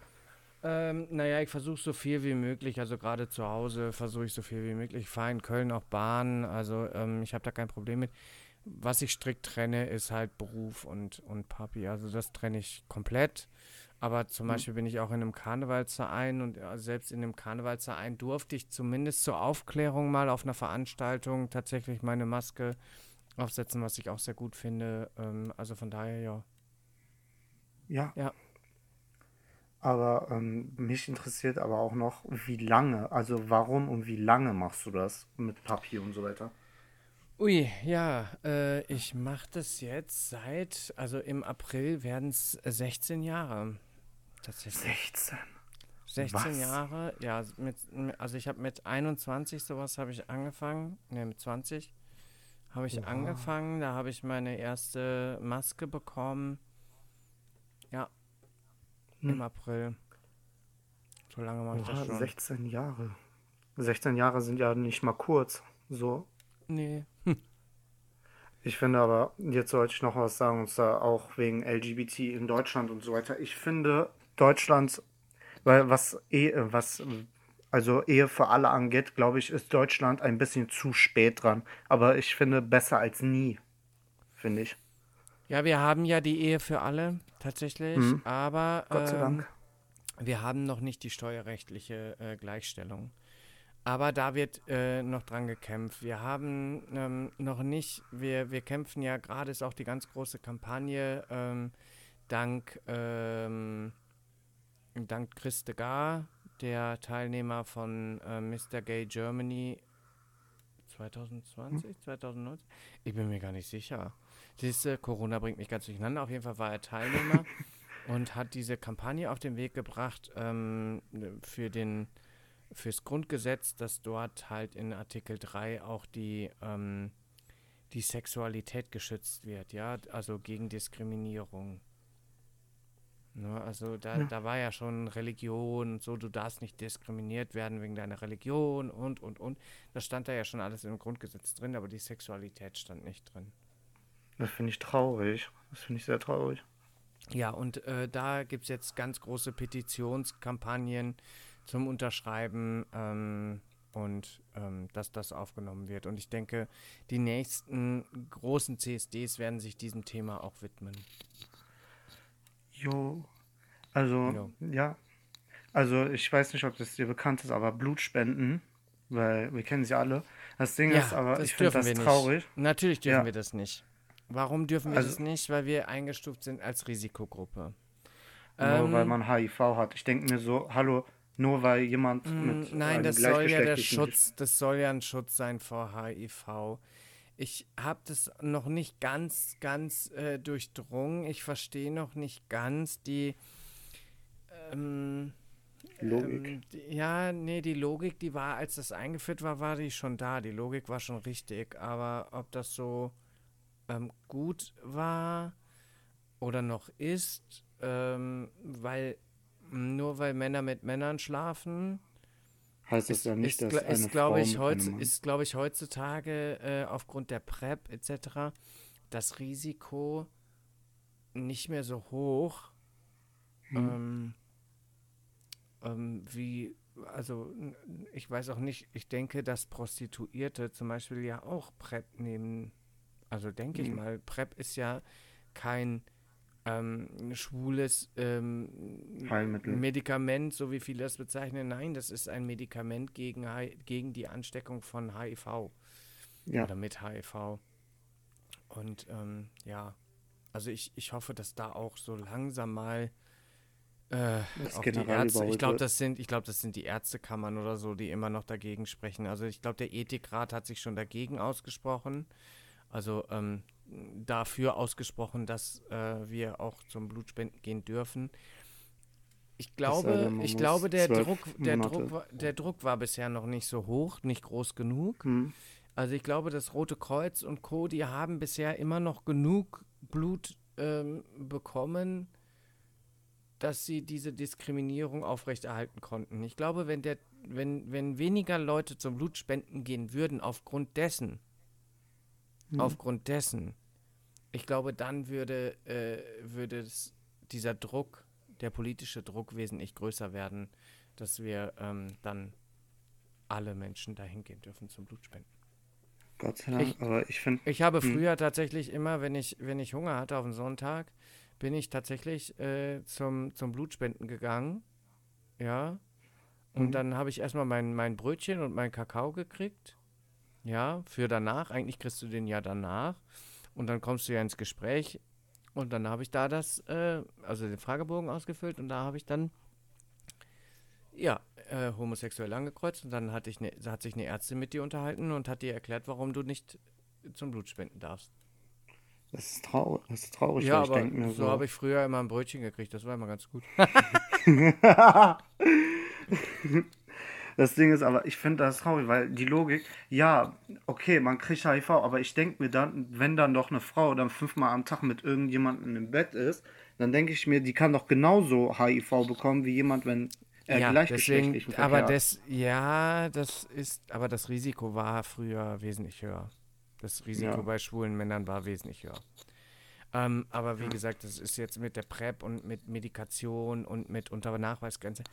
Ähm, naja, ich versuche so viel wie möglich, also gerade zu Hause versuche ich so viel wie möglich. Ich fahre in Köln auch Bahn, also ähm, ich habe da kein Problem mit. Was ich strikt trenne, ist halt Beruf und, und Papi. Also das trenne ich komplett. Aber zum Mhm. Beispiel bin ich auch in einem Karnevalsverein und äh, selbst in einem Karnevalsverein durfte ich zumindest zur Aufklärung mal auf einer Veranstaltung tatsächlich meine Maske aufsetzen, was ich auch sehr gut finde. Ähm, also von daher ja. Ja. Ja. Aber ähm, mich interessiert aber auch noch, wie lange, also warum und wie lange machst du das mit Papi und so weiter? Ui, ja, äh, ich mache das jetzt seit, also im April werden es 16 Jahre. Tatsächlich. 16. 16 was? Jahre, ja, mit, also ich habe mit 21 sowas habe ich angefangen, ne, mit 20 habe ich Oha. angefangen, da habe ich meine erste Maske bekommen. Ja, Hm. im April. So lange mache ich das schon. 16 Jahre. 16 Jahre sind ja nicht mal kurz. So. Nee. *laughs* Ich finde aber, jetzt sollte ich noch was sagen, und zwar auch wegen LGBT in Deutschland und so weiter. Ich finde Deutschland, weil was Ehe, was, also Ehe für alle angeht, glaube ich, ist Deutschland ein bisschen zu spät dran. Aber ich finde besser als nie, finde ich. Ja, wir haben ja die Ehe für alle, tatsächlich, Mhm. aber Gott sei ähm, Dank. Wir haben noch nicht die steuerrechtliche äh, Gleichstellung. Aber da wird äh, noch dran gekämpft. Wir haben ähm, noch nicht, wir, wir kämpfen ja gerade, ist auch die ganz große Kampagne, ähm, dank, ähm, dank Chris de Gar, der Teilnehmer von äh, Mr. Gay Germany 2020, 2019? Ich bin mir gar nicht sicher. Siehste, Corona bringt mich ganz durcheinander. Auf jeden Fall war er Teilnehmer *laughs* und hat diese Kampagne auf den Weg gebracht ähm, für den fürs Grundgesetz, dass dort halt in Artikel 3 auch die, ähm, die Sexualität geschützt wird, ja, also gegen Diskriminierung. Ne, also da, Ja. da war ja schon Religion und so, du darfst nicht diskriminiert werden wegen deiner Religion und, und, und. Das stand da ja schon alles im Grundgesetz drin, aber die Sexualität stand nicht drin. Das finde ich traurig. Das finde ich sehr traurig. Ja, und äh, da gibt es jetzt ganz große Petitionskampagnen zum Unterschreiben ähm, und ähm, dass das aufgenommen wird. Und ich denke, die nächsten großen CSDs werden sich diesem Thema auch widmen. Jo. Also, Jo. ja. Also, ich weiß nicht, ob das dir bekannt ist, aber Blutspenden, weil wir kennen sie alle. Das Ding ist aber, ich finde das wir nicht. traurig. Natürlich dürfen Ja. wir das nicht. Warum dürfen wir Also- das nicht? Weil wir eingestuft sind als Risikogruppe. Nur weil Ähm, man HIV hat. Ich denke mir so, hallo, Nur weil jemand Mm, mit Nein, das soll ja der Schutz, das soll ja ein Schutz sein vor HIV. Ich habe das noch nicht ganz, ganz äh, durchdrungen. Ich verstehe noch nicht ganz die, ähm, Logik. ähm, die, ja, nee, die Logik, die war, als das eingeführt war, war die schon da. Die Logik war schon richtig. Aber ob das so ähm, gut war oder noch ist, ähm, weil nur weil Männer mit Männern schlafen, heißt das ist, ja nicht, ist, dass gl- eine ist glaube ich, heutz, ist, glaub ich, heutzutage äh, aufgrund der PrEP etc. das Risiko nicht mehr so hoch, Hm. ähm, ähm, wie, also ich weiß auch nicht, ich denke, dass Prostituierte zum Beispiel ja auch PrEP nehmen. Also denke ich Mhm. mal, PrEP ist ja kein ähm, schwules ähm, Heilmittel. Medikament, so wie viele das bezeichnen. Nein, das ist ein Medikament gegen, gegen die Ansteckung von HIV Ja, oder mit HIV. Und ähm, ja, also ich, ich hoffe, dass da auch so langsam mal äh, auch die Ärzte, ich glaube, das sind, ich glaube, das sind die Ärztekammern oder so, die immer noch dagegen sprechen. Also ich glaube, der Ethikrat hat sich schon dagegen ausgesprochen. Also ähm, dafür ausgesprochen, dass äh, wir auch zum Blutspenden gehen dürfen. Ich glaube, ich glaube, der Druck, der Druck, war, der Druck war bisher noch nicht so hoch, nicht groß genug. hm. Also ich glaube, das Rote Kreuz und Co., die haben bisher immer noch genug Blut ähm, bekommen, dass sie diese Diskriminierung aufrechterhalten konnten. Ich glaube, wenn, der, wenn, wenn weniger Leute zum Blutspenden gehen würden, aufgrund dessen, Mhm. aufgrund dessen, ich glaube, dann würde, äh, würde es, dieser Druck, der politische Druck wesentlich größer werden, dass wir ähm, dann alle Menschen dahin gehen dürfen zum Blutspenden. Gott sei Dank. Ich- aber ich finde, Ich habe Hm. früher tatsächlich immer, wenn ich, wenn ich Hunger hatte auf den Sonntag, bin ich tatsächlich äh, zum, zum Blutspenden gegangen. Ja. Und Mhm. dann habe ich erstmal mein, mein Brötchen und mein Kakao gekriegt. Ja, für danach. Eigentlich kriegst du den ja danach. Und dann kommst du ja ins Gespräch. Und dann habe ich da das, äh, also den Fragebogen ausgefüllt und da habe ich dann, ja, äh, homosexuell angekreuzt. Und dann hatte ich ne, hat sich eine Ärztin mit dir unterhalten und hat dir erklärt, warum du nicht zum Blutspenden darfst. das ist traurig. Das ist traurig, ja, aber denke so so. habe ich früher immer ein Brötchen gekriegt. Das war immer ganz gut. *laughs* *laughs* *laughs* Das Ding ist aber, ich finde das traurig, weil die Logik, ja, okay, man kriegt HIV, aber ich denke mir dann, wenn dann doch eine Frau dann fünfmal am Tag mit irgendjemandem im Bett ist, dann denke ich mir, die kann doch genauso HIV bekommen wie jemand, wenn er ja, gleichgeschlechtlichen deswegen, aber das, ja, das ist, aber das Risiko war früher wesentlich höher. Das Risiko Ja. bei schwulen Männern war wesentlich höher. Ähm, aber wie gesagt, das ist jetzt mit der PrEP und mit Medikation und mit Unternachweisgrenze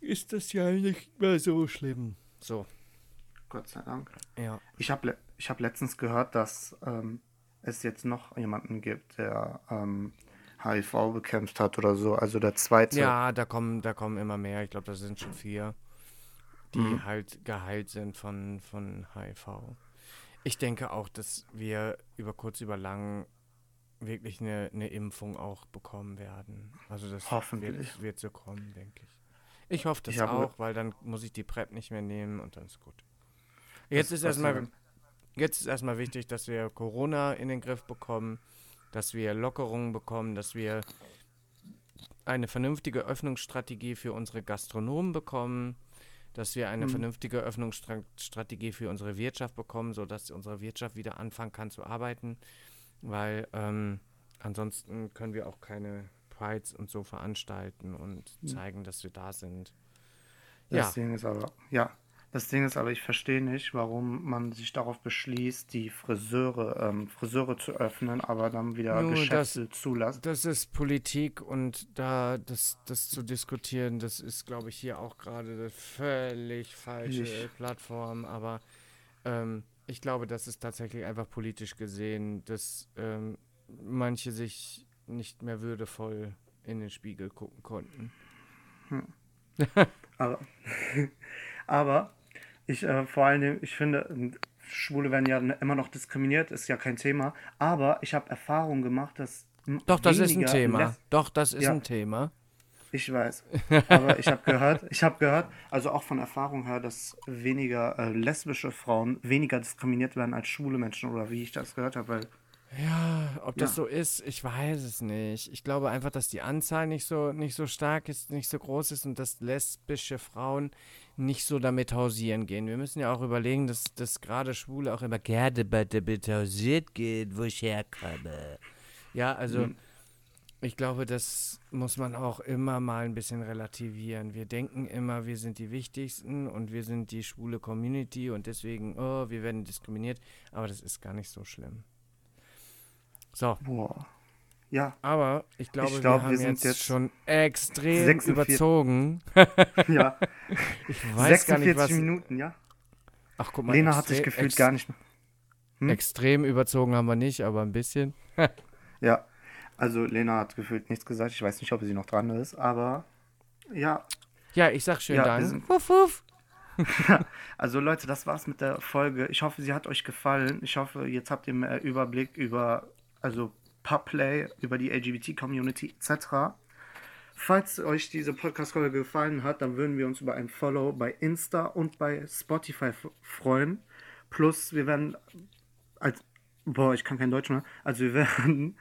ist das ja nicht mehr so schlimm. So, Gott sei Dank. ja. Ich habe le ich hab letztens gehört, dass ähm, es jetzt noch jemanden gibt, der ähm, HIV bekämpft hat oder so. Also der zweite. Ja, da kommen, da kommen immer mehr. Ich glaube, das sind schon vier, die Mhm. halt geheilt sind von, von HIV. Ich denke auch, dass wir über kurz, über lang wirklich eine, eine Impfung auch bekommen werden. Also das Hoffentlich. Wird, wird so kommen, denke ich. Ich hoffe das habe- auch, weil dann muss ich die PrEP nicht mehr nehmen und dann ist gut. Jetzt ist erstmal? Jetzt ist erstmal wichtig, dass wir Corona in den Griff bekommen, dass wir Lockerungen bekommen, dass wir eine vernünftige Öffnungsstrategie für unsere Gastronomen bekommen, dass wir eine Mhm. vernünftige Öffnungsstrategie für unsere Wirtschaft bekommen, sodass unsere Wirtschaft wieder anfangen kann zu arbeiten, weil ähm, ansonsten können wir auch keine Prides und so veranstalten und Mhm. zeigen, dass wir da sind. Das Ja, Ding ist aber, ja, das Ding ist aber, ich verstehe nicht, warum man sich darauf beschließt, die Friseure, ähm, Friseure zu öffnen, aber dann wieder Nur Geschäfte zulässt. Das ist Politik und da das, das zu diskutieren, das ist, glaube ich, hier auch gerade eine völlig falsche Ich- Plattform. Aber ähm, ich glaube, das ist tatsächlich einfach politisch gesehen, dass ähm, manche sich nicht mehr würdevoll in den Spiegel gucken konnten. Aber, *laughs* aber ich äh, vor allen Dingen, ich finde, Schwule werden ja immer noch diskriminiert, ist ja kein Thema. Aber ich habe Erfahrung gemacht, dass Doch, das ist ein Thema. Doch, das ist Ja. ein Thema. Ich weiß. Aber ich habe gehört, ich habe gehört, also auch von Erfahrung her, dass weniger äh, lesbische Frauen weniger diskriminiert werden als schwule Menschen oder wie ich das gehört habe, weil Ja, ob das Ja. so ist, ich weiß es nicht. Ich glaube einfach, dass die Anzahl nicht so, nicht so stark ist, nicht so groß ist und dass lesbische Frauen nicht so damit hausieren gehen. Wir müssen ja auch überlegen, dass, dass gerade Schwule auch immer gerne bei damit hausiert gehen, wo ich herkomme. Ja, also Mhm. ich glaube, das muss man auch immer mal ein bisschen relativieren. Wir denken immer, wir sind die Wichtigsten und wir sind die schwule Community und deswegen, oh, wir werden diskriminiert. Aber das ist gar nicht so schlimm. So, boah. Ja, aber ich glaube, Ich glaub, wir wir sind jetzt, jetzt schon extrem 46 überzogen. *laughs* ja. *laughs* Ich weiß gar 46 nicht, was. Minuten, ja. Ach, guck mal, Lena hat sich gefühlt ex- gar nicht mehr. hm? Extrem überzogen haben wir nicht, aber ein bisschen. *laughs* Ja. Also Lena hat gefühlt nichts gesagt. Ich weiß nicht, ob sie noch dran ist, aber ja. Ja, ich sag schön Ja, Dank. Wuff, wuff. Also Leute, das war's mit der Folge. Ich hoffe, sie hat euch gefallen. Ich hoffe, jetzt habt ihr mehr Überblick über also Pubplay, über die LGBT-Community etc. Falls euch diese Podcast-Folge gefallen hat, dann würden wir uns über ein Follow bei Insta und bei Spotify freuen. Plus, wir werden als boah, ich kann kein Deutsch mehr. Also wir *laughs* werden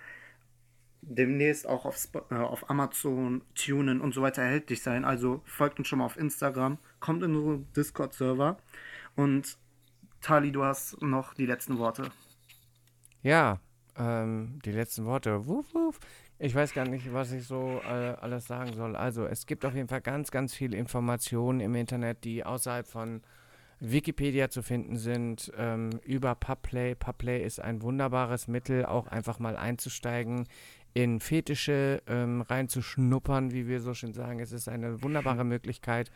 demnächst auch auf, äh, auf Amazon, Tunen und so weiter erhältlich sein. Also folgt uns schon mal auf Instagram, kommt in unseren Discord-Server und Tali, du hast noch die letzten Worte. Ja, ähm, die letzten Worte. Wuff, wuff. Ich weiß gar nicht, was ich so äh, alles sagen soll. Also, es gibt auf jeden Fall ganz, ganz viele Informationen im Internet, die außerhalb von Wikipedia zu finden sind, ähm, über Pubplay. Pubplay ist ein wunderbares Mittel, auch einfach mal einzusteigen, in Fetische ähm, reinzuschnuppern, wie wir so schön sagen. Es ist eine wunderbare Möglichkeit,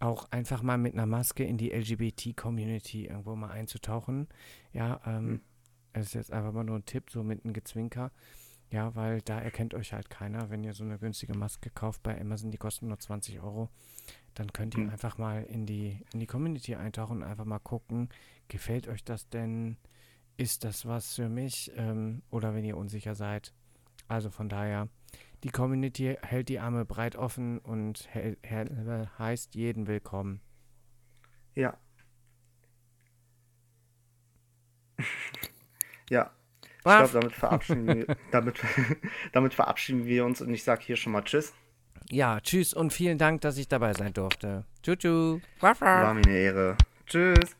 auch einfach mal mit einer Maske in die LGBT-Community irgendwo mal einzutauchen. Ja, ähm, Hm. Es ist jetzt einfach mal nur ein Tipp, so mit einem Gezwinker. Ja, weil da erkennt euch halt keiner, wenn ihr so eine günstige Maske kauft bei Amazon, die kosten nur 20 Euro. Dann könnt ihr Hm. einfach mal in die, in die Community eintauchen und einfach mal gucken, gefällt euch das denn? Ist das was für mich? Ähm, oder wenn ihr unsicher seid. Also von daher, die Community hält die Arme breit offen und heißt jeden willkommen. Ja. *laughs* ja. Ich glaube, damit verabschieden, wir, *laughs* damit, damit verabschieden wir uns und ich sage hier schon mal Tschüss. Ja, tschüss und vielen Dank, dass ich dabei sein durfte. Waff. War mir eine Ehre. Tschüss.